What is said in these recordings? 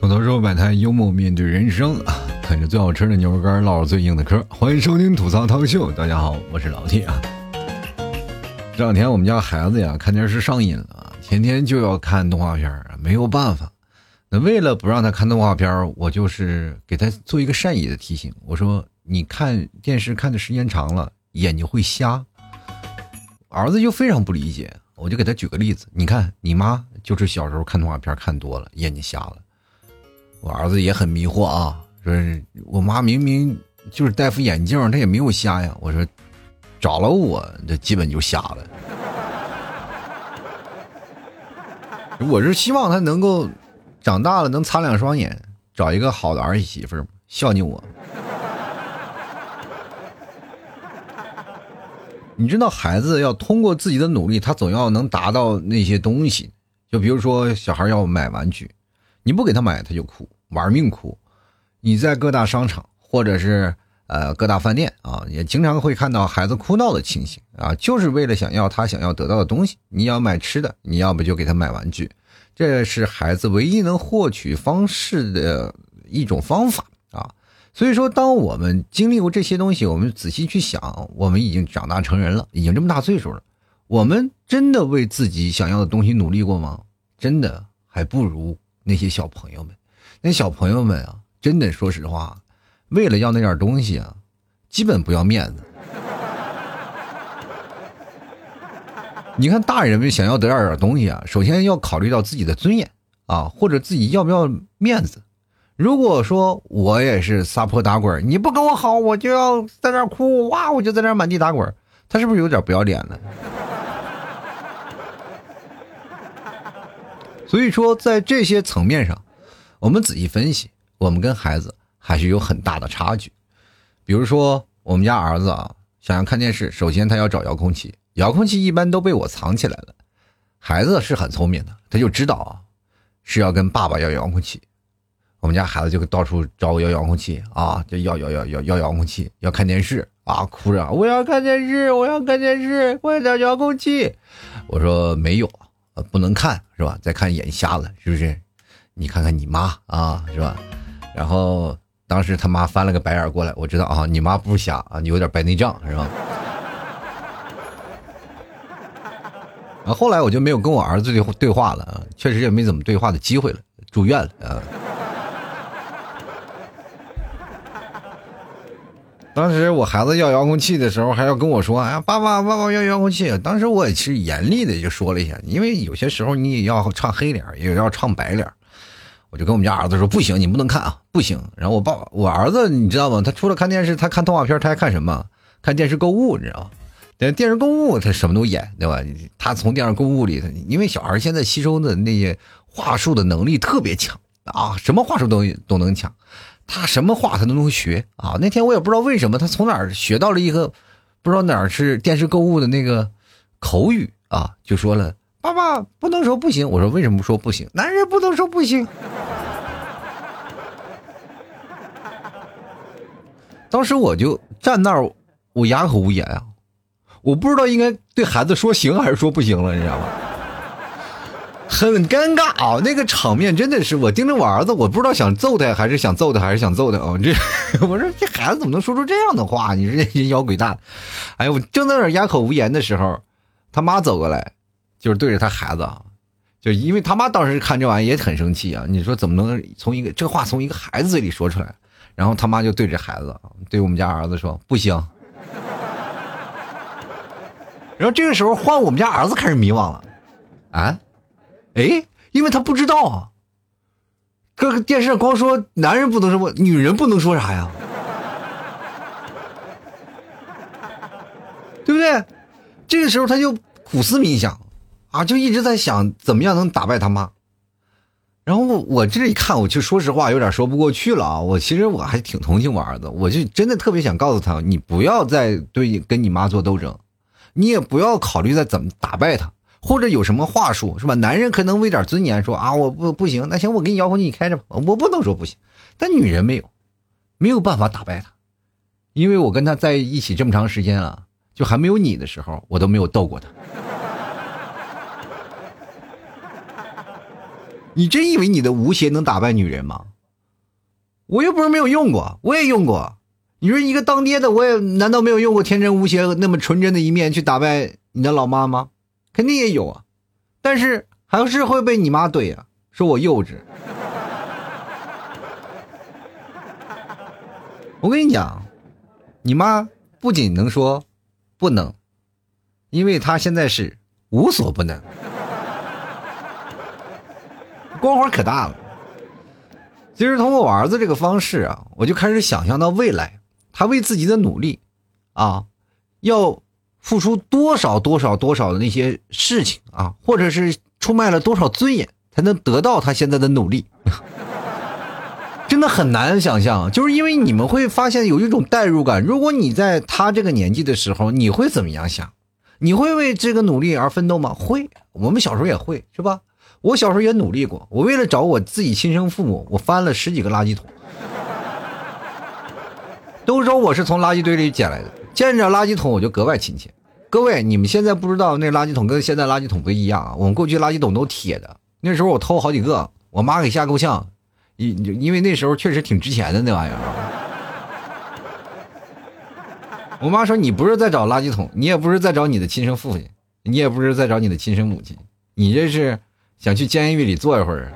吐槽说摆摊幽默面对人生啊，啃着最好吃的牛肉干，唠着最硬的嗑。欢迎收听吐槽涛秀，大家好，我是老 T 啊。这两天我们家孩子呀看电视上瘾了，天天就要看动画片啊，没有办法。那为了不让他看动画片，我就是给他做一个善意的提醒，我说你看电视看的时间长了，眼睛会瞎。儿子就非常不理解，我就给他举个例子，你看你妈就是小时候看动画片看多了，眼睛瞎了。我儿子也很迷惑啊，说我妈明明就是戴副眼镜，她也没有瞎呀。我说找了我，这基本就瞎了。我是希望他能够长大了能擦亮双眼，找一个好的儿媳妇孝敬我。你知道，孩子要通过自己的努力，他总要能达到那些东西。就比如说，小孩要买玩具。你不给他买，他就哭，玩命哭。你在各大商场或者是呃各大饭店啊，也经常会看到孩子哭闹的情形啊，就是为了想要他想要得到的东西。你要买吃的，你要不就给他买玩具，这是孩子唯一能获取方式的一种方法啊。所以说，当我们经历过这些东西，我们仔细去想，我们已经长大成人了，已经这么大岁数了，我们真的为自己想要的东西努力过吗？真的还不如。那些小朋友们，那小朋友们啊，真的说实话，为了要那点东西啊，基本不要面子。你看大人们想要得点点东西啊，首先要考虑到自己的尊严啊，或者自己要不要面子。如果说我也是撒泼打滚，你不跟我好，我就要在那哭，哇，我就在那满地打滚，他是不是有点不要脸了？所以说，在这些层面上，我们仔细分析，我们跟孩子还是有很大的差距。比如说，我们家儿子啊，想要看电视，首先他要找遥控器，遥控器一般都被我藏起来了。孩子是很聪明的，他就知道啊，是要跟爸爸要遥控器。我们家孩子就到处找我要遥控器啊，就要要要要要遥控器，要看电视啊，哭着我要看电视，我要看电视，快点遥控器。我说没有。不能看是吧？再看眼瞎了是不是？你看看你妈啊是吧？然后当时他妈翻了个白眼过来，我知道啊，你妈不是瞎啊，你有点白内障是吧？啊，后来我就没有跟我儿子对对话了啊，确实也没怎么对话的机会了，住院了啊。当时我孩子要遥控器的时候，还要跟我说：“哎，爸爸，爸爸要遥控器。”当时我也是严厉的就说了一下，因为有些时候你也要唱黑脸，也要唱白脸。我就跟我们家儿子说：“不行，你不能看啊，不行。”然后我爸，我儿子你知道吗？他除了看电视，他看动画片，他还看什么？看电视购物，你知道吗？电电视购物他什么都演，对吧？他从电视购物里，因为小孩现在吸收的那些话术的能力特别强啊，什么话术都都能抢。他什么话他都能学啊！那天我也不知道为什么，他从哪儿学到了一个不知道哪儿是电视购物的那个口语啊，就说了：“爸爸不能说不行。”我说：“为什么说不行？男人不能说不行。”当时我就站那儿，我哑口无言啊！我不知道应该对孩子说行还是说不行了，你知道吗？很尴尬啊！那个场面真的是我盯着我儿子，我不知道想揍他还是想揍他还是想揍他啊！这我说这孩子怎么能说出这样的话？你说这人妖鬼蛋！哎呀，我正在那哑口无言的时候，他妈走过来，就是对着他孩子啊，就因为他妈当时看这玩意也很生气啊！你说怎么能从一个这话从一个孩子嘴里说出来？然后他妈就对着孩子，对我们家儿子说不行。然后这个时候换我们家儿子开始迷惘了，啊？哎，因为他不知道啊。这个电视上光说男人不能说，女人不能说啥呀？对不对？这个时候他就苦思冥想，啊，就一直在想怎么样能打败他妈。然后我这一看，我就说实话有点说不过去了啊。我其实我还挺同情我儿子，我就真的特别想告诉他，你不要再对跟你妈做斗争，你也不要考虑再怎么打败他。或者有什么话术是吧？男人可能为点尊严说啊，我不不行，那行我给你遥控器，你开着吧，我不能说不行。但女人没有，没有办法打败他，因为我跟他在一起这么长时间了，就还没有你的时候，我都没有斗过他。你真以为你的无邪能打败女人吗？我又不是没有用过，我也用过。你说一个当爹的，我也难道没有用过天真无邪、那么纯真的一面去打败你的老妈吗？肯定也有啊，但是还是会被你妈怼啊，说我幼稚。我跟你讲，你妈不仅能说不能，因为她现在是无所不能，光环可大了。其实通过我儿子这个方式啊，我就开始想象到未来，他为自己的努力，啊，要付出多少多少多少的那些事情啊，或者是出卖了多少尊严，才能得到他现在的努力。真的很难想象，就是因为你们会发现有一种代入感。如果你在他这个年纪的时候，你会怎么样想？你会为这个努力而奋斗吗？会，我们小时候也会，是吧？我小时候也努力过，我为了找我自己亲生父母，我翻了十几个垃圾桶。都说我是从垃圾堆里捡来的，见着垃圾桶我就格外亲切。各位，你们现在不知道那垃圾桶跟现在垃圾桶不一样啊！我们过去垃圾桶都铁的，那时候我偷好几个，我妈给吓够呛。因因为那时候确实挺值钱的那玩意儿，我妈说你不是在找垃圾桶，你也不是在找你的亲生父亲，你也不是在找你的亲生母亲，你这是想去监狱里坐一会儿。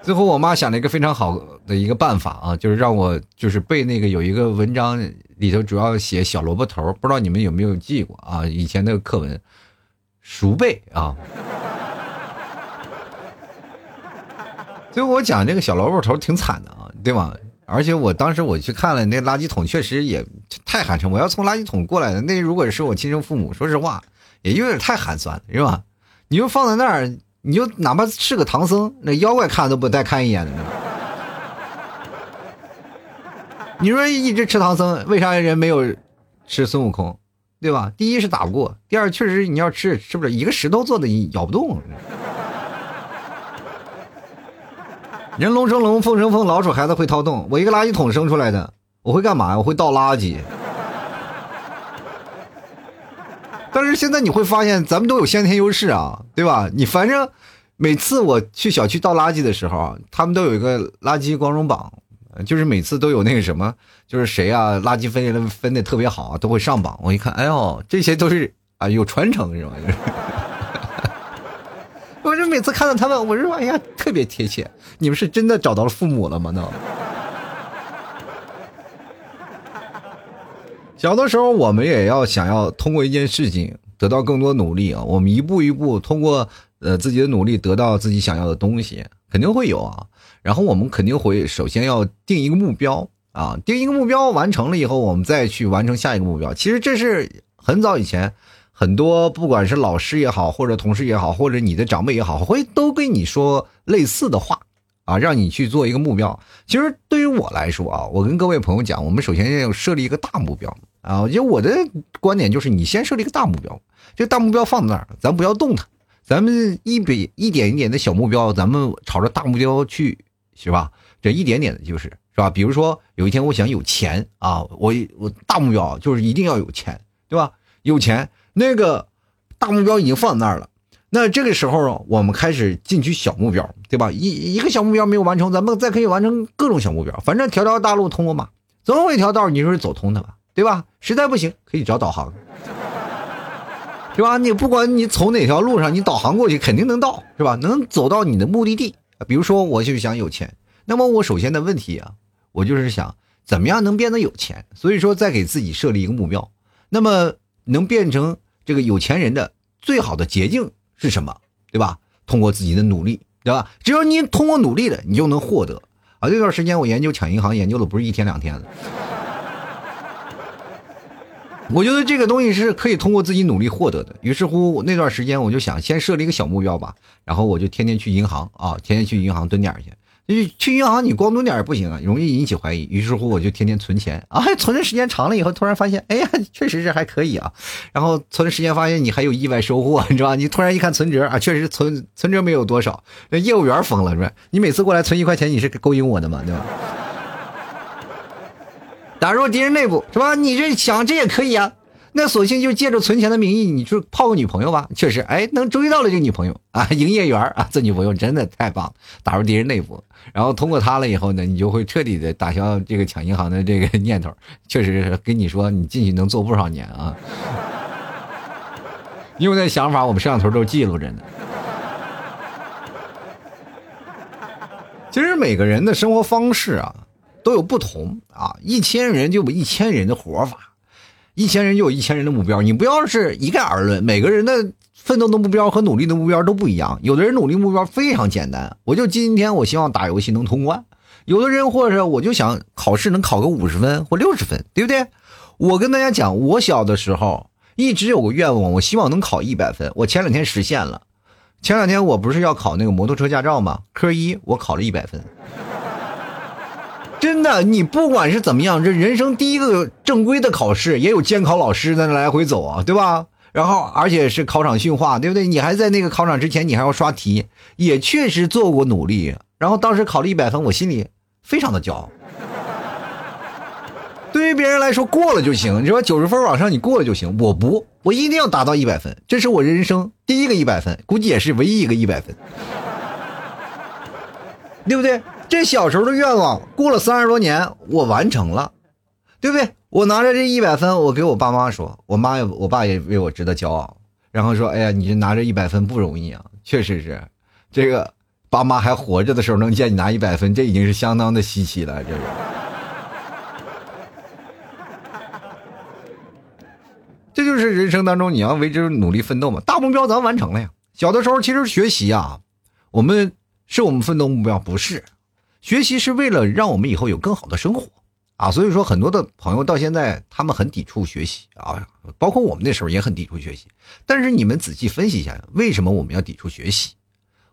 最后我妈想了一个非常好的一个办法啊，就是让我就是背那个有一个文章里头主要写小萝卜头，不知道你们有没有记过啊？以前那个课文熟背啊。所以我讲这个小萝卜头挺惨的啊，对吧？而且我当时我去看了那垃圾桶，确实也太寒碜。我要从垃圾桶过来的，那如果是我亲生父母，说实话，也有点太寒酸了，是吧？你就放在那儿，你就哪怕是个唐僧，那妖怪看都不带看一眼的。你说一直吃唐僧，为啥人没有吃孙悟空？对吧？第一是打不过，第二确实你要吃吃不了，一个石头做的你咬不动。人龙生龙，凤生凤，老鼠孩子会掏洞。我一个垃圾桶生出来的，我会干嘛？我会倒垃圾。但是现在你会发现，咱们都有先天优势啊，对吧？你反正每次我去小区倒垃圾的时候，他们都有一个垃圾光荣榜，就是每次都有那个什么，就是谁啊，垃圾分类分的特别好，啊都会上榜。我一看，哎呦，这些都是啊，有传承是吧？我这每次看到他们，我说哎呀，特别贴切。你们是真的找到了父母了吗？那小的时候，我们也要想要通过一件事情得到更多努力啊。我们一步一步通过呃自己的努力得到自己想要的东西，肯定会有啊。然后我们肯定会首先要定一个目标啊，定一个目标完成了以后，我们再去完成下一个目标。其实这是很早以前。很多不管是老师也好，或者同事也好，或者你的长辈也好，会都跟你说类似的话啊，让你去做一个目标。其实对于我来说啊，我跟各位朋友讲，我们首先要设立一个大目标啊。就我的观点就是，你先设立一个大目标，这大目标放在那儿，咱不要动它，咱们一笔一点一点的小目标，咱们朝着大目标去，是吧？这一点点的就是，是吧？比如说有一天我想有钱啊，我我大目标就是一定要有钱，对吧？有钱。那个大目标已经放在那儿了，那这个时候我们开始进取小目标，对吧？一一个小目标没有完成，咱们再可以完成各种小目标。反正条条大路通罗马，总有一条道你是走通的吧，对吧？实在不行可以找导航，对吧？你不管你走哪条路上，你导航过去肯定能到，是吧？能走到你的目的地。比如说，我就想有钱，那么我首先的问题啊，我就是想怎么样能变得有钱。所以说，再给自己设立一个目标，那么能变成。这个有钱人的最好的捷径是什么？对吧？通过自己的努力，对吧？只要你通过努力了，你就能获得。啊，这段时间我研究抢银行，研究的不是一天两天了。我觉得这个东西是可以通过自己努力获得的。于是乎，那段时间我就想先设立一个小目标吧，然后我就天天去银行啊，天天去银行蹲点去。去去银行，你光蹲点也不行啊，容易引起怀疑。于是乎，我就天天存钱啊，存的时间长了以后，突然发现，哎呀，确实是还可以啊。然后存的时间发现你还有意外收获，你知道吧？你突然一看存折啊，确实存存折没有多少，那业务员疯了是吧？你每次过来存一块钱，你是勾引我的吗？对吧？打入敌人内部是吧？你这想这也可以啊。那索性就借着存钱的名义，你就泡个女朋友吧。确实，哎，能追到了这个女朋友啊，营业员啊，这女朋友真的太棒了，打入敌人内部。然后通过她了以后呢，你就会彻底的打消这个抢银行的这个 念头。确实跟你说，你进去能做不少年啊。因为那想法，我们摄像头都记录着呢。其实每个人的生活方式啊，都有不同啊。一千人就有一千人的活法，一千人就有一千人的目标。你不要是一概而论，每个人的奋斗的目标和努力的目标都不一样。有的人努力目标非常简单，我就今天我希望打游戏能通关；有的人或者我就想考试能考个五十分或六十分，对不对？我跟大家讲，我小的时候一直有个愿望，我希望能考一百分。我前两天实现了。前两天我不是要考那个摩托车驾照吗？科一我考了一百分，真的，你不管是怎么样，这人生第一个正规的考试，也有监考老师在那来回走啊，对吧？然后而且是考场训话，对不对？你还在那个考场之前，你还要刷题，也确实做过努力。然后当时考了一百分，我心里非常的骄傲。对于别人来说，过了就行。你说九十分往上，你过了就行。我不，我一定要达到一百分，这是我人生第一个一百分，估计也是唯一一个一百分，对不对？这小时候的愿望，过了三十多年，我完成了，对不对？我拿着这一百分，我给我爸妈说，我妈也，我爸也为我值得骄傲。然后说，哎呀，你这拿着一百分不容易啊，确实是。这个爸妈还活着的时候能见你拿一百分，这已经是相当的稀奇了，这个。这就是人生当中你要为之努力奋斗嘛，大目标咱完成了呀。小的时候其实学习啊，我们是我们奋斗目标，不是学习是为了让我们以后有更好的生活啊。所以说很多的朋友到现在他们很抵触学习啊，包括我们那时候也很抵触学习。但是你们仔细分析一下，为什么我们要抵触学习？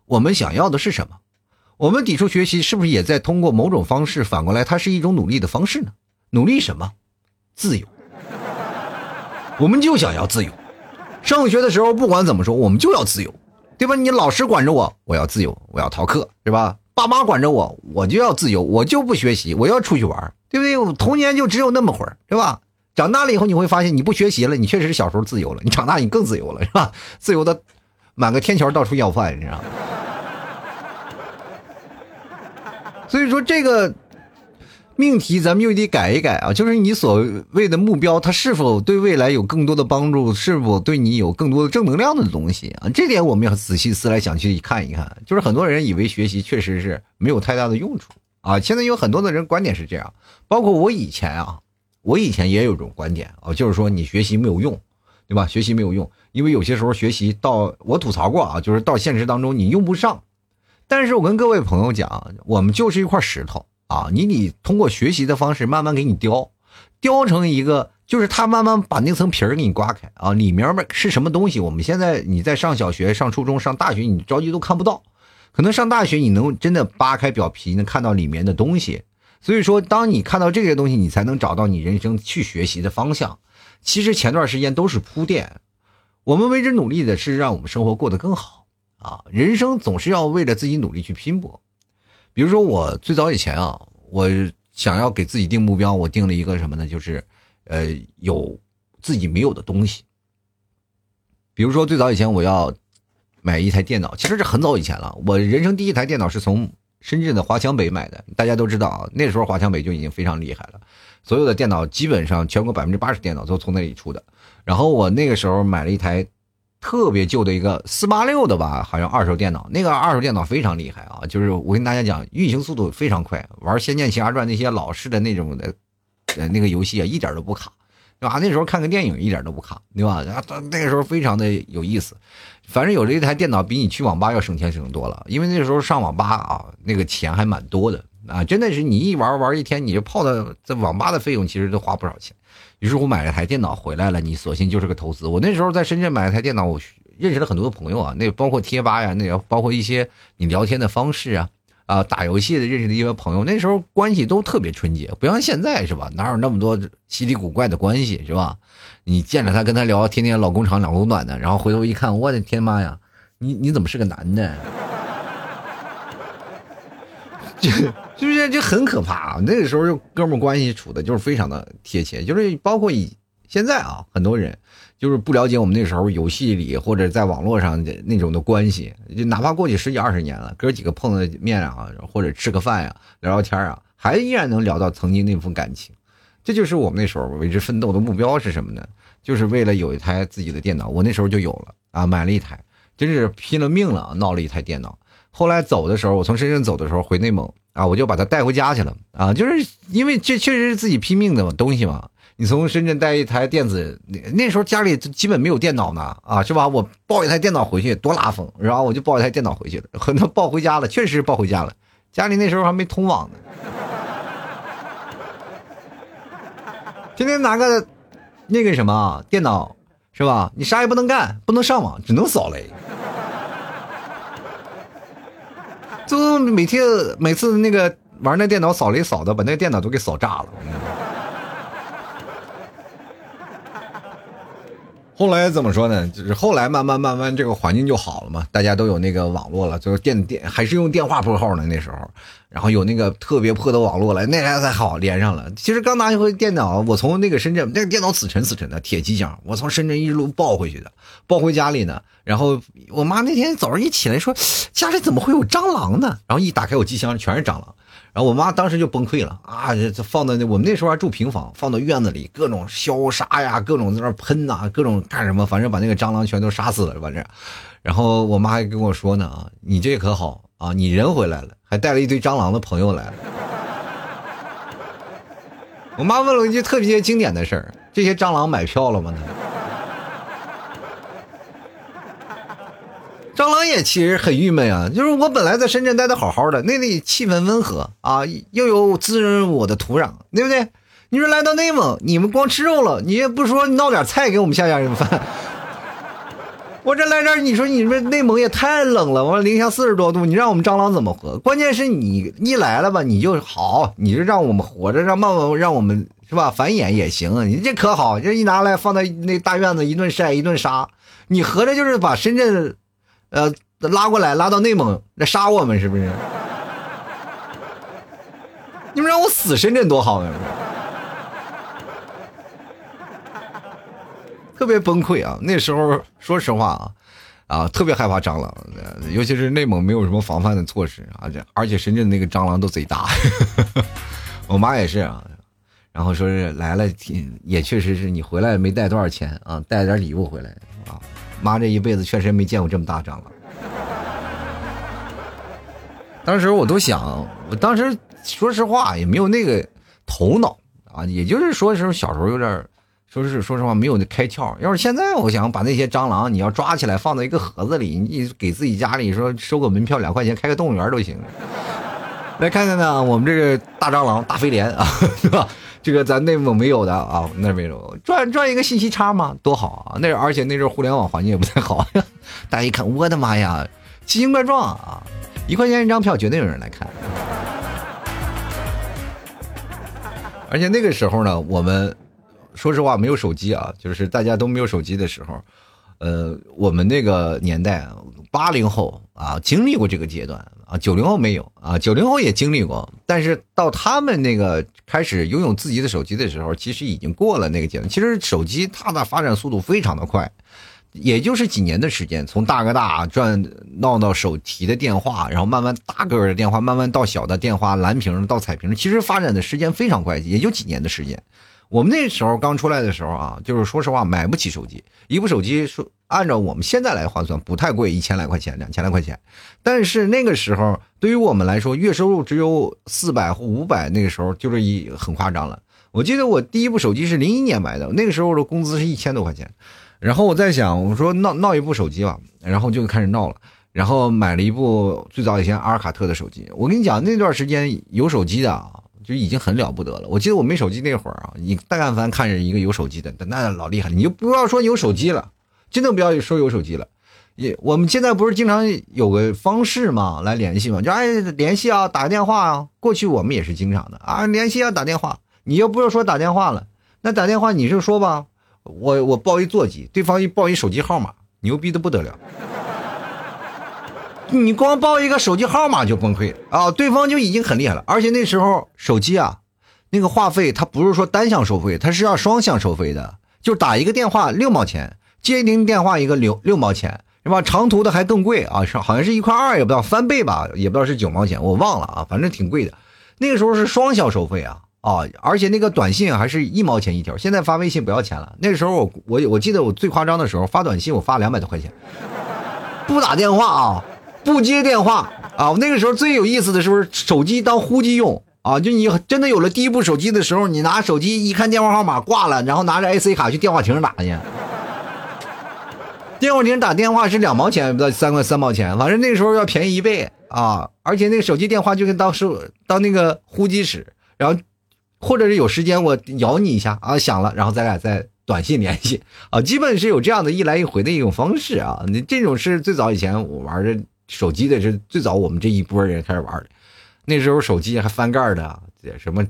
我们想要的是什么？我们抵触学习是不是也在通过某种方式反过来，它是一种努力的方式呢？努力什么？自由。我们就想要自由，上学的时候不管怎么说，我们就要自由，对吧？你老师管着我，我要自由，我要逃课，是吧？爸妈管着我，我就要自由，我就不学习，我要出去玩，对不对？我童年就只有那么会儿，对吧？长大了以后你会发现，你不学习了，你确实小时候自由了，你长大你更自由了，是吧？自由的满个天桥到处要饭，你知道吗？所以说这个。命题咱们又得改一改啊，就是你所谓的目标，它是否对未来有更多的帮助，是否对你有更多的正能量的东西啊？这点我们要仔细思来想去看一看。就是很多人以为学习确实是没有太大的用处啊，现在有很多的人观点是这样，包括我以前啊，我以前也有种观点啊，就是说你学习没有用，对吧？学习没有用，因为有些时候学习到我吐槽过啊，就是到现实当中你用不上。但是我跟各位朋友讲，我们就是一块石头。啊，你得通过学习的方式慢慢给你雕，雕成一个，就是他慢慢把那层皮儿给你刮开啊，里面是什么东西？我们现在你在上小学、上初中、上大学，你着急都看不到，可能上大学你能真的扒开表皮，能看到里面的东西。所以说，当你看到这些东西，你才能找到你人生去学习的方向。其实前段时间都是铺垫，我们为之努力的是让我们生活过得更好啊，人生总是要为了自己努力去拼搏。比如说，我最早以前啊，我想要给自己定目标，我定了一个什么呢？就是，呃，有自己没有的东西。比如说，最早以前我要买一台电脑，其实是很早以前了。我人生第一台电脑是从深圳的华强北买的，大家都知道啊，那时候华强北就已经非常厉害了，所有的电脑基本上全国百分之八十电脑都从那里出的。然后我那个时候买了一台。特别旧的一个四八六的吧，好像二手电脑，那个二手电脑非常厉害啊！就是我跟大家讲，运行速度非常快，玩《仙剑奇侠传》那些老式的那种的，呃，那个游戏啊，一点都不卡，对吧？那时候看个电影一点都不卡，对吧？然后那个时候非常的有意思，反正有这一台电脑比你去网吧要省钱省多了，因为那时候上网吧啊，那个钱还蛮多的啊，真的是你一玩玩一天，你就泡的在网吧的费用其实都花不少钱。于是我买了台电脑回来了，你索性就是个投资。我那时候在深圳买了台电脑，我认识了很多的朋友啊，那包括贴吧呀，那也包括一些你聊天的方式啊，啊，打游戏的认识的一些朋友，那时候关系都特别纯洁，不像现在是吧？哪有那么多稀里古怪的关系是吧？你见着他跟他聊，天天老公长两头短的，然后回头一看，我的天妈呀，你你怎么是个男的？就 就是就很可怕啊！那个时候就哥们关系处的就是非常的贴切，就是包括以现在啊，很多人就是不了解我们那时候游戏里或者在网络上的那种的关系，就哪怕过去十几二十年了，哥几个碰了面啊，或者吃个饭呀，聊聊天啊，还依然能聊到曾经那份感情。这就是我们那时候为之奋斗的目标是什么呢？就是为了有一台自己的电脑。我那时候就有了啊，买了一台，真是拼了命了，闹了一台电脑。后来走的时候，我从深圳走的时候回内蒙啊，我就把它带回家去了啊，就是因为这确实是自己拼命的东西嘛。你从深圳带一台电子，那时候家里基本没有电脑呢啊，是吧？我抱一台电脑回去多拉风，然后我就抱一台电脑回去了，很多抱回家了，确实是抱回家了。家里那时候还没通网呢。天天拿个那个什么电脑是吧？你啥也不能干，不能上网，只能扫雷。就每天每次那个玩那电脑扫雷扫的，把那电脑都给扫炸了。后来怎么说呢？就是后来慢慢慢慢这个环境就好了嘛，大家都有那个网络了，就是电电还是用电话拨号呢那时候，然后有那个特别破的网络了，那还才好连上了。其实刚拿一回电脑，我从那个深圳那个电脑死沉死沉的铁机箱，我从深圳一路抱回去的，抱回家里呢。然后我妈那天早上一起来说，家里怎么会有蟑螂呢？然后一打开我机箱，全是蟑螂。然后我妈当时就崩溃了啊！这放在那我们那时候还住平房，放到院子里，各种消杀呀，各种在那喷呐，各种干什么，反正把那个蟑螂全都杀死了，反正。然后我妈还跟我说呢啊，你这可好啊，你人回来了，还带了一堆蟑螂的朋友来了。我妈问了一句特别经典的事儿：这些蟑螂买票了吗螂其实很郁闷啊，就是我本来在深圳待的好好的，那里气氛温和啊，又有滋润我的土壤，对不对？你说来到内蒙，你们光吃肉了，你也不说闹点菜给我们下下人饭。我这来这，你说你们内蒙也太冷了，我零下四十多度，你让我们蟑螂怎么活？关键是你一来了吧，你就好，你就让我们活着，让慢慢让我们是吧繁衍也行，你这可好，这一拿来放在那大院子，一顿晒一顿杀，你合着就是把深圳。呃，拉过来，拉到内蒙来杀我们，是不是？你们让我死深圳多好啊！特别崩溃啊！那时候说实话啊，啊，特别害怕蟑螂，尤其是内蒙没有什么防范的措施啊，这而且深圳那个蟑螂都贼大。我妈也是啊，然后说是来了，也确实是你回来没带多少钱啊，带了点礼物回来啊。妈这一辈子确实没见过这么大蟑螂。当时我都想，我当时说实话也没有那个头脑啊，也就是说是小时候有点，说是说实话没有那开窍。要是现在，我想把那些蟑螂你要抓起来放在一个盒子里，你给自己家里说收个门票两块钱，开个动物园都行。来看看呢，我们这个大蟑螂大飞廉啊，是吧？这个咱内蒙没有的啊，那没有赚赚一个信息差嘛，多好啊！那而且那阵互联网环境也不太好，大家一看，我的妈呀，奇形怪状啊！一块钱一张票，绝对有人来看。而且那个时候呢，我们说实话没有手机啊，就是大家都没有手机的时候，呃，我们那个年代，八零后啊，经历过这个阶段。啊，九零后没有啊，九零后也经历过，但是到他们那个开始拥有自己的手机的时候，其实已经过了那个阶段。其实手机它的发展速度非常的快，也就是几年的时间，从大哥大转闹到手提的电话，然后慢慢大个的电话，慢慢到小的电话，蓝屏到彩屏，其实发展的时间非常快，也就几年的时间。我们那时候刚出来的时候啊，就是说实话买不起手机，一部手机说按照我们现在来换算不太贵，一千来块钱，两千来块钱。但是那个时候对于我们来说，月收入只有四百或五百，那个时候就是一很夸张了。我记得我第一部手机是零一年买的，那个时候的工资是一千多块钱。然后我在想，我说闹闹一部手机吧，然后就开始闹了，然后买了一部最早以前阿尔卡特的手机。我跟你讲，那段时间有手机的啊。就已经很了不得了。我记得我没手机那会儿啊，你但凡看着一个有手机的，那老厉害了。你就不要说有手机了，真的不要说有手机了。也我们现在不是经常有个方式嘛，来联系嘛，就哎联系啊，打个电话啊。过去我们也是经常的啊，联系啊，打电话。你又不要说打电话了，那打电话你就说吧，我我报一座机，对方一报一手机号码，牛逼的不得了。你光报一个手机号码就崩溃啊！对方就已经很厉害了，而且那时候手机啊，那个话费它不是说单向收费，它是要双向收费的。就打一个电话六毛钱，接一听电话一个六六毛钱，是吧？长途的还更贵啊，是好像是一块二，也不知道翻倍吧，也不知道是九毛钱，我忘了啊，反正挺贵的。那个时候是双向收费啊啊，而且那个短信还是一毛钱一条，现在发微信不要钱了。那时候我我我记得我最夸张的时候发短信我发两百多块钱，不打电话啊，不接电话啊。那个时候最有意思的是不是手机当呼机用啊？就你真的有了第一部手机的时候，你拿手机一看电话号码挂了，然后拿着 IC 卡去电话亭打去。电话亭打电话是两毛钱不到三块三毛钱，反正那个时候要便宜一倍啊！而且那个手机电话就跟当时当那个呼机使，然后或者是有时间我咬你一下啊，响了，然后咱俩再短信联系啊，基本是有这样的一来一回的一种方式啊。你这种是最早以前我玩的手机的是最早我们这一波人开始玩的，那时候手机还翻盖的，什么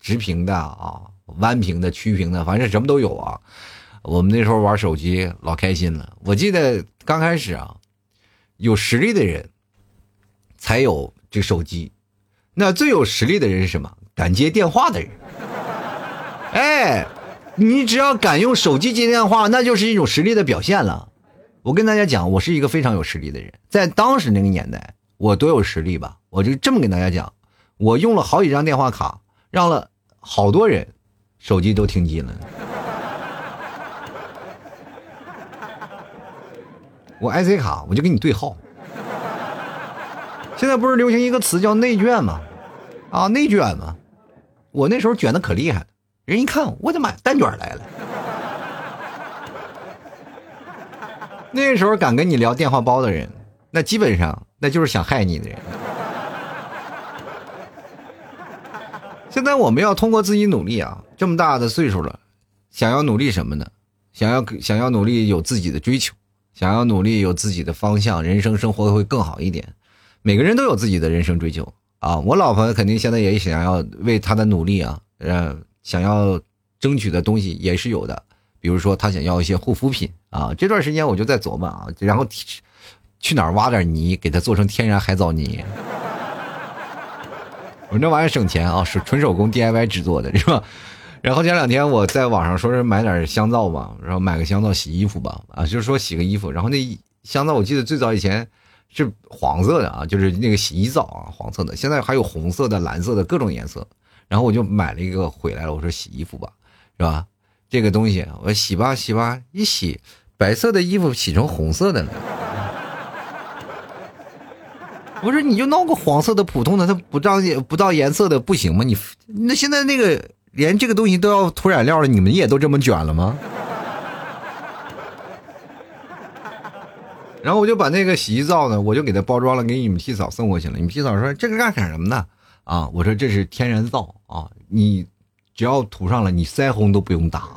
直屏的啊、弯屏的、曲屏的，反正什么都有啊。我们那时候玩手机老开心了。我记得刚开始啊，有实力的人才有这手机。那最有实力的人是什么？敢接电话的人。哎，你只要敢用手机接电话，那就是一种实力的表现了。我跟大家讲，我是一个非常有实力的人，在当时那个年代，我多有实力吧？我就这么跟大家讲，我用了好几张电话卡，让了好多人手机都停机了。我 IC 卡，我就给你对号。现在不是流行一个词叫内卷吗？啊，内卷吗？我那时候卷的可厉害了，人一看，我的妈，蛋卷来了。那时候敢跟你聊电话包的人，那基本上那就是想害你的人。现在我们要通过自己努力啊，这么大的岁数了，想要努力什么呢？想要想要努力有自己的追求。想要努力有自己的方向，人生生活会更好一点。每个人都有自己的人生追求啊！我老婆肯定现在也想要为她的努力啊，呃，想要争取的东西也是有的。比如说，他想要一些护肤品啊。这段时间我就在琢磨啊，然后去哪儿挖点泥，给他做成天然海藻泥。我这玩意儿省钱啊，是纯手工 DIY 制作的，是吧？然后前两天我在网上说是买点香皂吧，然后买个香皂洗衣服吧，啊，就是说洗个衣服。然后那香皂我记得最早以前是黄色的啊，就是那个洗衣皂啊，黄色的。现在还有红色的、蓝色的各种颜色。然后我就买了一个回来了，我说洗衣服吧，是吧？这个东西我洗吧洗吧，一洗白色的衣服洗成红色的了。我说你就弄个黄色的普通的，它不照不照颜色的不行吗？你那现在那个。连这个东西都要涂染料了，你们也都这么卷了吗？然后我就把那个洗衣皂呢，我就给它包装了，给你们替嫂送过去了。你们替嫂说这个干干什么呢？啊，我说这是天然皂啊，你只要涂上了，你腮红都不用打。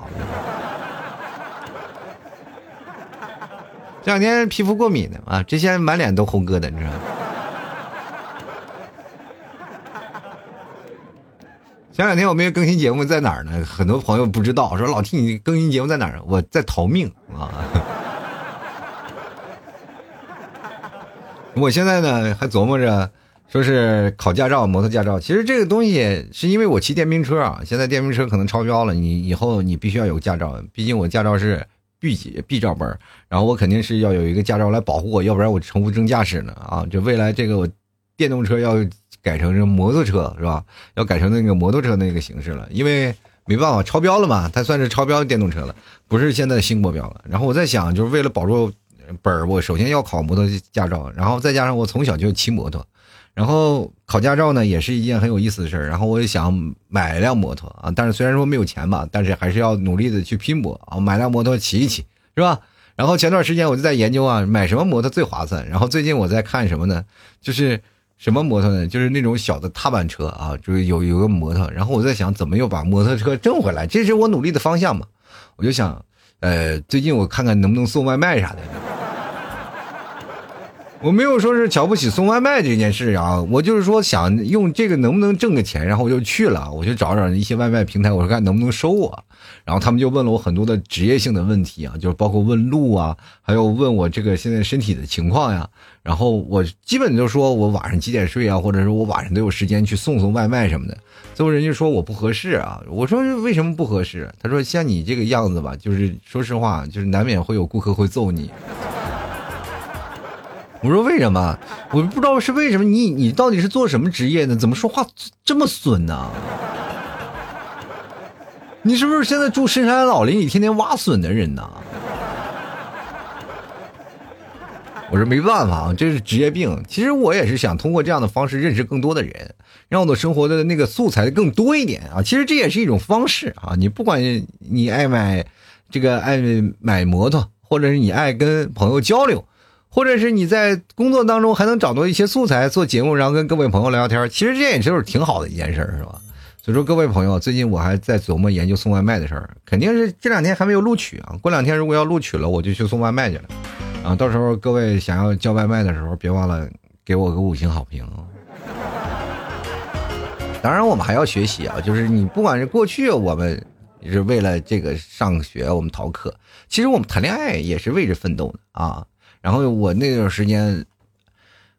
这两天皮肤过敏的啊，这些满脸都红疙瘩，你知道吗？前两天我没有更新节目，在哪儿呢？很多朋友不知道，说老听你更新节目在哪儿？我在逃命啊！我现在呢还琢磨着，说是考驾照，摩托驾照。其实这个东西是因为我骑电瓶车啊，现在电瓶车可能超标了，你以后你必须要有驾照。毕竟我驾照是 B 级 B 照本，然后我肯定是要有一个驾照来保护我，要不然我成无证驾驶呢啊！就未来这个我电动车要。改成这摩托车是吧？要改成那个摩托车那个形式了，因为没办法超标了嘛，它算是超标电动车了，不是现在的新国标了。然后我在想，就是为了保住本儿，我首先要考摩托驾照，然后再加上我从小就骑摩托，然后考驾照呢也是一件很有意思的事儿。然后我也想买一辆摩托啊，但是虽然说没有钱吧，但是还是要努力的去拼搏啊，买辆摩托骑一骑是吧？然后前段时间我就在研究啊，买什么摩托最划算。然后最近我在看什么呢？就是。什么摩托呢？就是那种小的踏板车啊，就是有有个摩托。然后我在想，怎么又把摩托车挣回来？这是我努力的方向嘛。我就想，呃，最近我看看能不能送外卖啥的。我没有说是瞧不起送外卖这件事啊，我就是说想用这个能不能挣个钱，然后我就去了，我就找找一些外卖平台，我说看能不能收我。然后他们就问了我很多的职业性的问题啊，就是包括问路啊，还有问我这个现在身体的情况呀。然后我基本就说我晚上几点睡啊，或者是我晚上都有时间去送送外卖什么的。最后人家说我不合适啊，我说为什么不合适？他说像你这个样子吧，就是说实话，就是难免会有顾客会揍你。我说为什么？我不知道是为什么。你你到底是做什么职业的？怎么说话这么损呢？你是不是现在住深山老林里天天挖笋的人呢？我说没办法啊，这是职业病。其实我也是想通过这样的方式认识更多的人，让我的生活的那个素材更多一点啊。其实这也是一种方式啊。你不管你爱买这个爱买摩托，或者是你爱跟朋友交流。或者是你在工作当中还能找到一些素材做节目，然后跟各位朋友聊聊天，其实这也就是挺好的一件事，是吧？所以说各位朋友，最近我还在琢磨研究送外卖的事儿，肯定是这两天还没有录取啊。过两天如果要录取了，我就去送外卖去了。啊，到时候各位想要叫外卖的时候，别忘了给我个五星好评。当然，我们还要学习啊，就是你不管是过去我们是为了这个上学，我们逃课，其实我们谈恋爱也是为之奋斗的啊。然后我那段时间，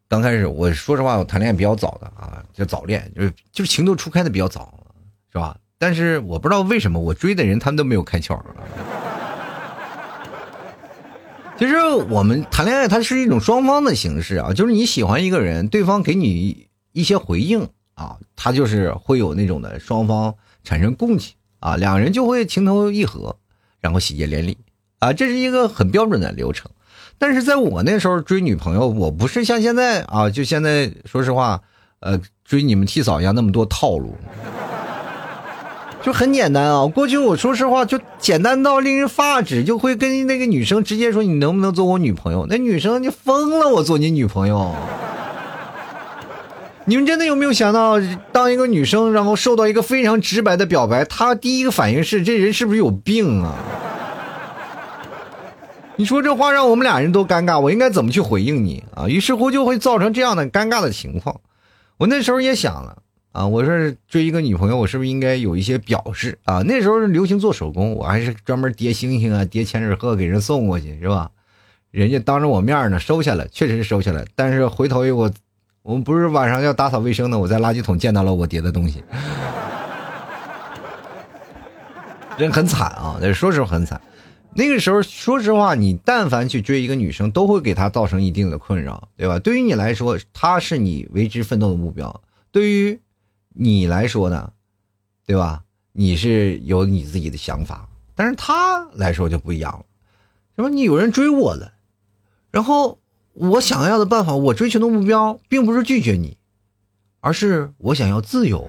刚开始我说实话，我谈恋爱比较早的啊，就早恋，就是就是情窦初开的比较早，是吧？但是我不知道为什么我追的人他们都没有开窍。其实我们谈恋爱它是一种双方的形式啊，就是你喜欢一个人，对方给你一些回应啊，他就是会有那种的双方产生共情啊，两人就会情投意合，然后喜结连理啊，这是一个很标准的流程。但是在我那时候追女朋友，我不是像现在啊，就现在说实话，呃，追你们替嫂一样那么多套路，就很简单啊。过去我说实话就简单到令人发指，就会跟那个女生直接说你能不能做我女朋友？那女生就疯了，我做你女朋友。你们真的有没有想到，当一个女生然后受到一个非常直白的表白，她第一个反应是这人是不是有病啊？你说这话让我们俩人都尴尬，我应该怎么去回应你啊？于是乎就会造成这样的尴尬的情况。我那时候也想了啊，我说追一个女朋友，我是不是应该有一些表示啊？那时候流行做手工，我还是专门叠星星啊，叠千纸鹤给人送过去，是吧？人家当着我面呢收下了，确实是收下来。但是回头我，我们不是晚上要打扫卫生的，我在垃圾桶见到了我叠的东西，人很惨啊，说实话很惨。那个时候，说实话，你但凡去追一个女生，都会给她造成一定的困扰，对吧？对于你来说，她是你为之奋斗的目标；对于你来说呢，对吧？你是有你自己的想法，但是她来说就不一样了。什么？你有人追我了，然后我想要的办法，我追求的目标，并不是拒绝你，而是我想要自由。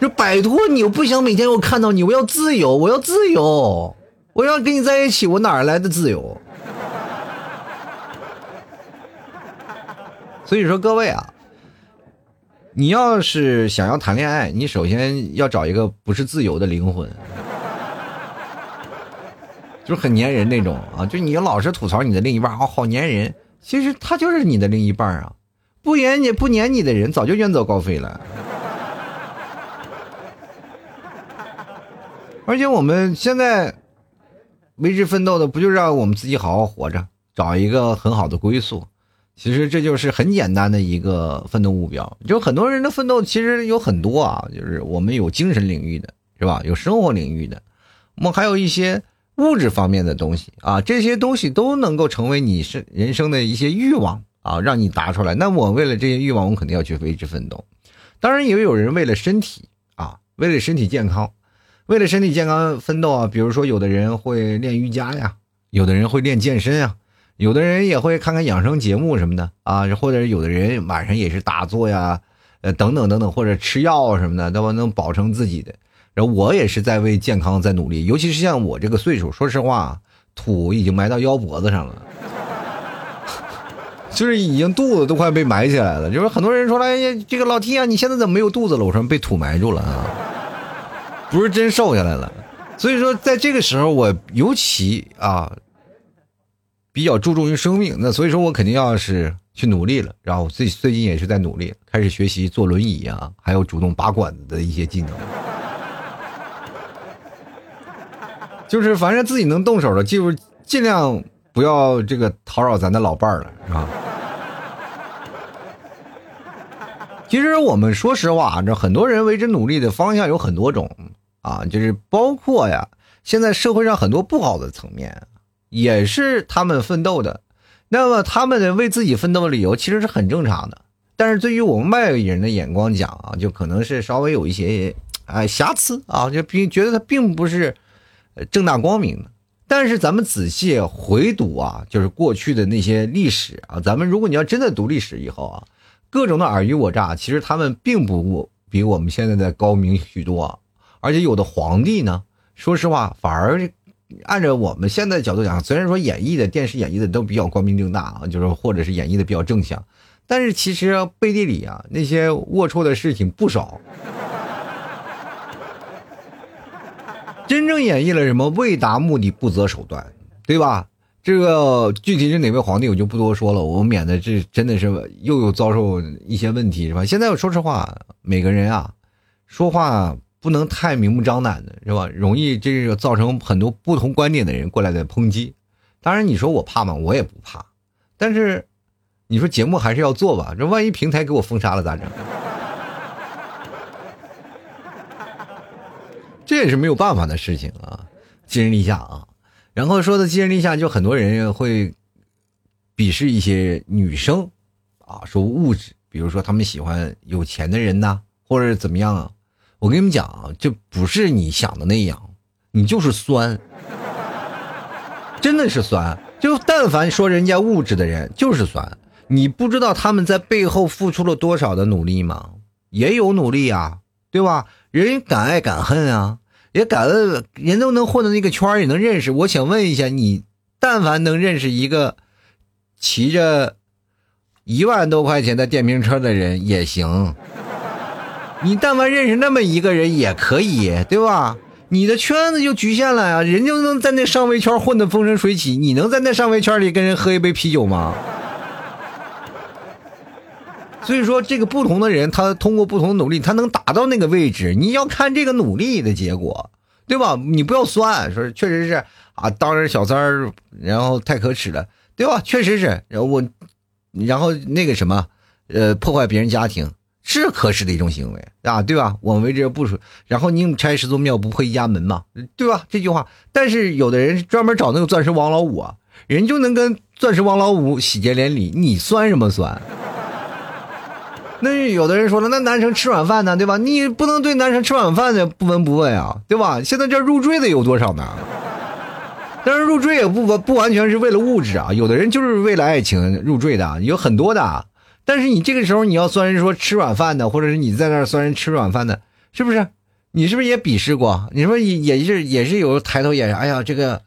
就摆脱你，我不想每天我看到你，我要自由，我要自由，我要跟你在一起，我哪来的自由？所以说，各位啊，你要是想要谈恋爱，你首先要找一个不是自由的灵魂，就是很粘人那种啊，就你老是吐槽你的另一半啊，好粘人，其实他就是你的另一半啊，不粘你不粘你的人早就远走高飞了。而且我们现在为之奋斗的，不就是让我们自己好好活着，找一个很好的归宿？其实这就是很简单的一个奋斗目标。就很多人的奋斗其实有很多啊，就是我们有精神领域的，是吧？有生活领域的，我们还有一些物质方面的东西啊。这些东西都能够成为你是人生的一些欲望啊，让你达出来。那我为了这些欲望，我肯定要去为之奋斗。当然，也有人为了身体啊，为了身体健康。为了身体健康奋斗啊，比如说有的人会练瑜伽呀，有的人会练健身啊，有的人也会看看养生节目什么的啊，或者有的人晚上也是打坐呀，呃等等等等，或者吃药什么的，都能保证自己的。然后我也是在为健康在努力，尤其是像我这个岁数，说实话，土已经埋到腰脖子上了，就是已经肚子都快被埋起来了。就是很多人说了，哎呀，这个老 T 啊，你现在怎么没有肚子了？我说被土埋住了啊。不是真瘦下来了，所以说在这个时候，我尤其啊比较注重于生命，那所以说我肯定要是去努力了。然后最最近也是在努力，开始学习坐轮椅啊，还有主动拔管子的一些技能。就是反正自己能动手的，就尽量不要这个叨扰咱的老伴儿了，是吧？其实我们说实话，这很多人为之努力的方向有很多种啊，就是包括呀，现在社会上很多不好的层面，也是他们奋斗的。那么他们的为自己奋斗的理由其实是很正常的，但是对于我们外人的眼光讲啊，就可能是稍微有一些哎瑕疵啊，就并觉得他并不是。正大光明的，但是咱们仔细回读啊，就是过去的那些历史啊，咱们如果你要真的读历史以后啊，各种的尔虞我诈，其实他们并不比我们现在的高明许多，而且有的皇帝呢，说实话，反而按照我们现在角度讲，虽然说演绎的电视演绎的都比较光明正大啊，就是或者是演绎的比较正向，但是其实背地里啊，那些龌龊的事情不少。真正演绎了什么？为达目的不择手段，对吧？这个具体是哪位皇帝，我就不多说了，我免得这真的是又有遭受一些问题，是吧？现在我说实话，每个人啊，说话不能太明目张胆的，是吧？容易这个造成很多不同观点的人过来的抨击。当然，你说我怕吗？我也不怕。但是，你说节目还是要做吧？这万一平台给我封杀了咋整？这也是没有办法的事情啊，寄人篱下啊。然后说的寄人篱下，就很多人会鄙视一些女生啊，说物质，比如说他们喜欢有钱的人呐，或者怎么样啊。我跟你们讲啊，这不是你想的那样，你就是酸，真的是酸。就但凡说人家物质的人就是酸，你不知道他们在背后付出了多少的努力吗？也有努力啊，对吧？人敢爱敢恨啊，也敢人都能混到那个圈也能认识。我想问一下，你但凡能认识一个骑着一万多块钱的电瓶车的人也行，你但凡认识那么一个人也可以，对吧？你的圈子就局限了呀，人就能在那上位圈混得风生水起，你能在那上位圈里跟人喝一杯啤酒吗？所以说，这个不同的人，他通过不同的努力，他能达到那个位置。你要看这个努力的结果，对吧？你不要酸，说确实是啊，当人小三儿，然后太可耻了，对吧？确实是，然后我，然后那个什么，呃，破坏别人家庭是可耻的一种行为啊，对吧？我们为这不说，然后宁拆十座庙，不破一家门嘛，对吧？这句话，但是有的人专门找那个钻石王老五啊，人就能跟钻石王老五喜结连理，你算什么算？那有的人说了，那男生吃软饭呢，对吧？你不能对男生吃软饭的不闻不问啊，对吧？现在这入赘的有多少呢？但是入赘也不不不完全是为了物质啊，有的人就是为了爱情入赘的，有很多的。但是你这个时候你要算人说吃软饭的，或者是你在那儿算人吃软饭的，是不是？你是不是也鄙视过？你说也也是也是有抬头眼，哎呀，这个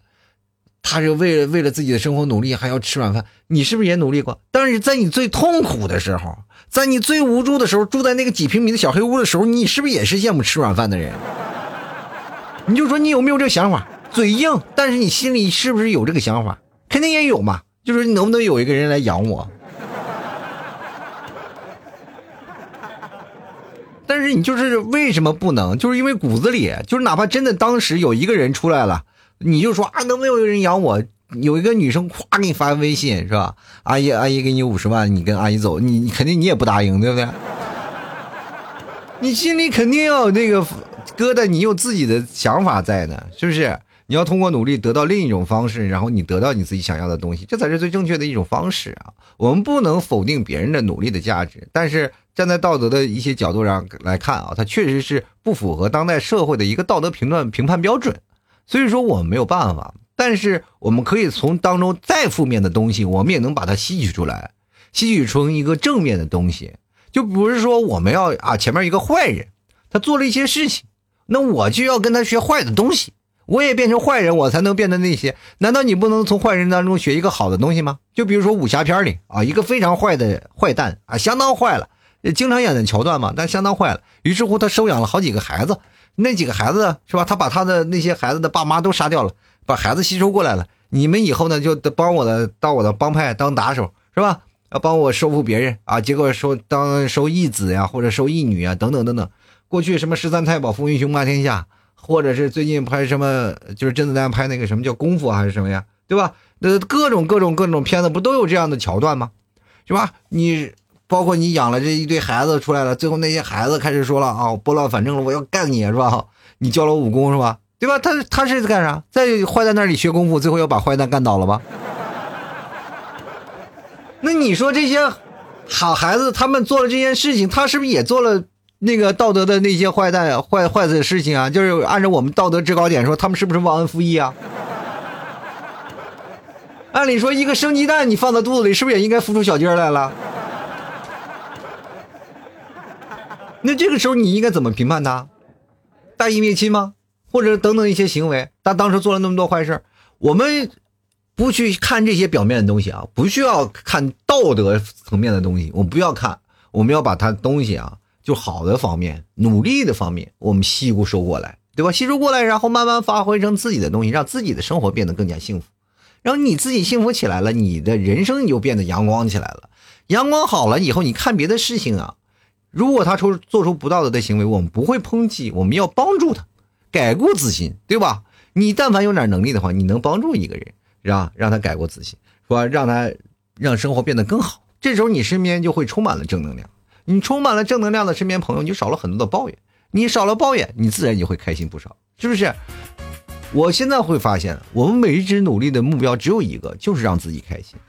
他是为了为了自己的生活努力，还要吃软饭，你是不是也努力过？但是在你最痛苦的时候。在你最无助的时候，住在那个几平米的小黑屋的时候，你是不是也是羡慕吃软饭的人？你就说你有没有这个想法？嘴硬，但是你心里是不是有这个想法？肯定也有嘛。就是能不能有一个人来养我？但是你就是为什么不能？就是因为骨子里，就是哪怕真的当时有一个人出来了，你就说啊，能不能有人养我？有一个女生夸给你发微信是吧？阿姨，阿姨给你五十万，你跟阿姨走，你你肯定你也不答应，对不对？你心里肯定要有那个疙瘩，你有自己的想法在呢，是不是？你要通过努力得到另一种方式，然后你得到你自己想要的东西，这才是最正确的一种方式啊！我们不能否定别人的努力的价值，但是站在道德的一些角度上来看啊，它确实是不符合当代社会的一个道德评断评判标准，所以说我们没有办法。但是我们可以从当中再负面的东西，我们也能把它吸取出来，吸取出一个正面的东西。就不是说我们要啊，前面一个坏人，他做了一些事情，那我就要跟他学坏的东西，我也变成坏人，我才能变得那些。难道你不能从坏人当中学一个好的东西吗？就比如说武侠片里啊，一个非常坏的坏蛋啊，相当坏了，经常演的桥段嘛，但相当坏了。于是乎，他收养了好几个孩子，那几个孩子是吧？他把他的那些孩子的爸妈都杀掉了。把孩子吸收过来了，你们以后呢就帮我的到我的帮派当打手，是吧？要帮我收服别人啊，结果收当收义子呀，或者收义女啊，等等等等。过去什么十三太保风云雄霸天下，或者是最近拍什么，就是甄子丹拍那个什么叫功夫还是什么呀，对吧？那各种各种各种片子不都有这样的桥段吗？是吧？你包括你养了这一堆孩子出来了，最后那些孩子开始说了啊，拨乱反正了，我要干你是吧？你教了我武功是吧？对吧？他他是干啥？在坏蛋那里学功夫，最后要把坏蛋干倒了吧？那你说这些好孩子，他们做了这件事情，他是不是也做了那个道德的那些坏蛋坏坏的事情啊？就是按照我们道德制高点说，他们是不是忘恩负义啊？按理说，一个生鸡蛋你放在肚子里，是不是也应该孵出小鸡来了？那这个时候你应该怎么评判他？大义灭亲吗？或者等等一些行为？他当时做了那么多坏事，我们不去看这些表面的东西啊，不需要看道德层面的东西，我们不要看，我们要把他东西啊，就好的方面、努力的方面，我们吸收过来，对吧？吸收过来，然后慢慢发挥成自己的东西，让自己的生活变得更加幸福。然后你自己幸福起来了，你的人生就变得阳光起来了。阳光好了以后，你看别的事情啊，如果他出做出不道德的行为，我们不会抨击，我们要帮助他，改过自新，对吧？你但凡有点能力的话，你能帮助一个人，让让他改过自新，说让他让生活变得更好。这时候你身边就会充满了正能量，你充满了正能量的身边朋友，你就少了很多的抱怨，你少了抱怨，你自然就会开心不少，是不是？我现在会发现，我们每一只努力的目标只有一个，就是让自己开心，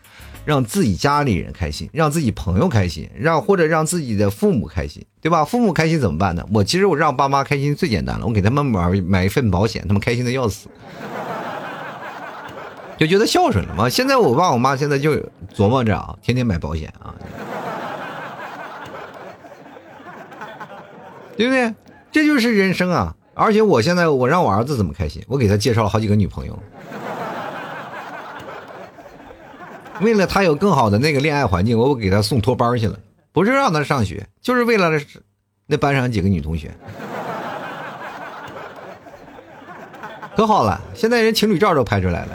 让自己家里人开心，让自己朋友开心，让或者让自己的父母开心，对吧？父母开心怎么办呢？我其实我让爸妈开心最简单了，我给他们买买一份保险，他们开心的要死，就觉得孝顺了嘛。现在我爸我妈现在就琢磨着啊，天天买保险啊，对不对？这就是人生啊。而且我现在我让我儿子怎么开心？我给他介绍了好几个女朋友，为了他有更好的那个恋爱环境，我给他送托班去了，不是让他上学，就是为了那班上几个女同学，可好了，现在人情侣照都拍出来了。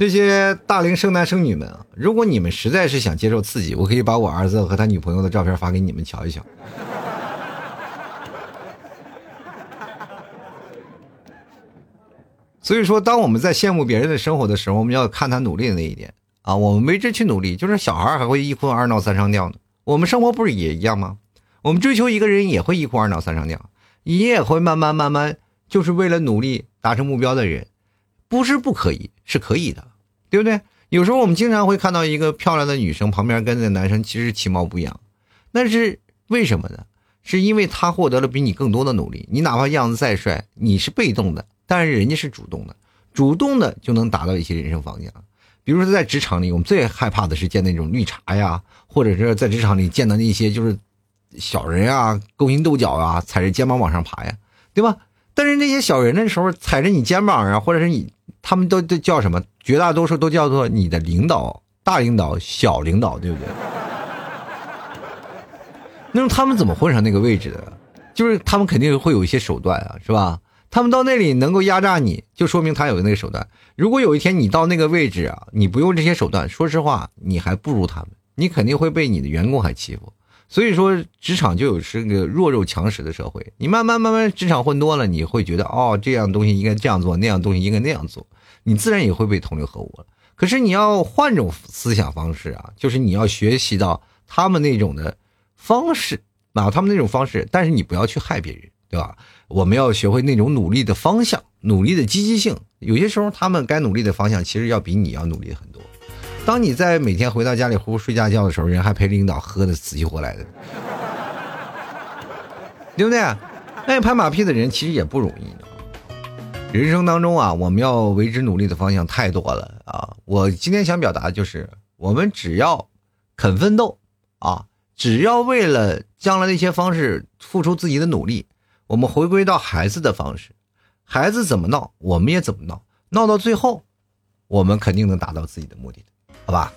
这些大龄生男生女们啊，如果你们实在是想接受刺激，我可以把我儿子和他女朋友的照片发给你们瞧一瞧。所以说，当我们在羡慕别人的生活的时候，我们要看他努力的那一点啊。我们为之去努力，就是小孩还会一哭二闹三上吊呢。我们生活不是也一样吗？我们追求一个人也会一哭二闹三上吊，你也会慢慢慢慢，就是为了努力达成目标的人，不是不可以，是可以的。对不对？有时候我们经常会看到一个漂亮的女生旁边跟着男生，其实其貌不扬，那是为什么呢？是因为他获得了比你更多的努力。你哪怕样子再帅，你是被动的，但是人家是主动的，主动的就能达到一些人生方向。比如说在职场里，我们最害怕的是见那种绿茶呀，或者是在职场里见到那些就是小人啊，勾心斗角啊，踩着肩膀往上爬呀，对吧？但是那些小人的时候踩着你肩膀啊，或者是你。他们都都叫什么？绝大多数都叫做你的领导、大领导、小领导，对不对？那么他们怎么混上那个位置的？就是他们肯定会有一些手段啊，是吧？他们到那里能够压榨你，就说明他有那个手段。如果有一天你到那个位置啊，你不用这些手段，说实话，你还不如他们，你肯定会被你的员工还欺负。所以说，职场就有是个弱肉强食的社会。你慢慢慢慢职场混多了，你会觉得哦，这样东西应该这样做，那样东西应该那样做，你自然也会被同流合污了。可是你要换种思想方式啊，就是你要学习到他们那种的方式啊，他们那种方式，但是你不要去害别人，对吧？我们要学会那种努力的方向，努力的积极性。有些时候，他们该努力的方向，其实要比你要努力很多。当你在每天回到家里呼呼睡大觉的时候，人还陪领导喝的死去活来的，对不对？爱拍马屁的人其实也不容易。人生当中啊，我们要为之努力的方向太多了啊！我今天想表达的就是，我们只要肯奋斗啊，只要为了将来的一些方式付出自己的努力，我们回归到孩子的方式，孩子怎么闹，我们也怎么闹，闹到最后，我们肯定能达到自己的目的。好吧，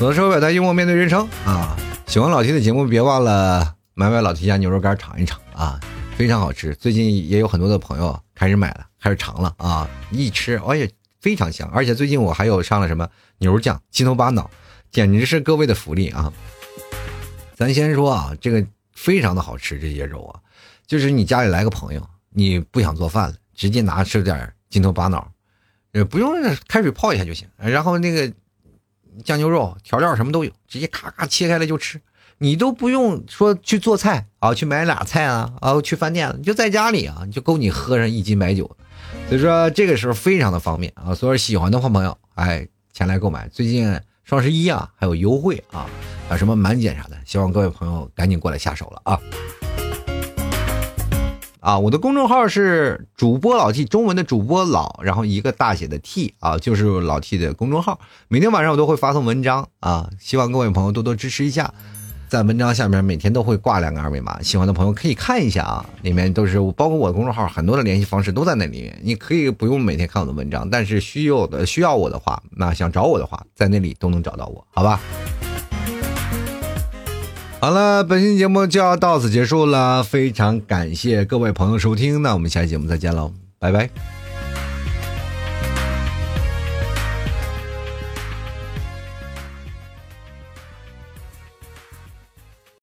有的时候表达幽默面对人生啊！喜欢老 T 的节目，别忘了买买老 T 家牛肉干尝一尝啊！非常好吃。最近也有很多的朋友开始买了，开始尝了啊！一吃，而且非常香。而且最近我还有上了什么牛肉酱、鸡头巴脑，简直是各位的福利啊！咱先说啊，这个非常的好吃，这些肉啊，就是你家里来个朋友，你不想做饭了，直接拿吃点鸡头巴脑，呃，不用开水泡一下就行。然后那个酱牛肉、调料什么都有，直接咔咔切开了就吃。你都不用说去做菜啊，去买俩菜啊，啊，去饭店，你就在家里啊，就够你喝上一斤白酒。所以说这个时候非常的方便啊，所以喜欢的话朋友，哎，前来购买。最近双十一啊，还有优惠啊，啊什么满减啥的，希望各位朋友赶紧过来下手了啊。啊，我的公众号是主播老 T，中文的主播老，然后一个大写的 T 啊，就是老 T 的公众号。每天晚上我都会发送文章啊，希望各位朋友多多支持一下。在文章下面每天都会挂两个二维码，喜欢的朋友可以看一下啊，里面都是包括我的公众号，很多的联系方式都在那里面。你可以不用每天看我的文章，但是需要的需要我的话，那想找我的话，在那里都能找到我，好吧？好了，本期节目就要到此结束了，非常感谢各位朋友收听，那我们下期节目再见喽，拜拜。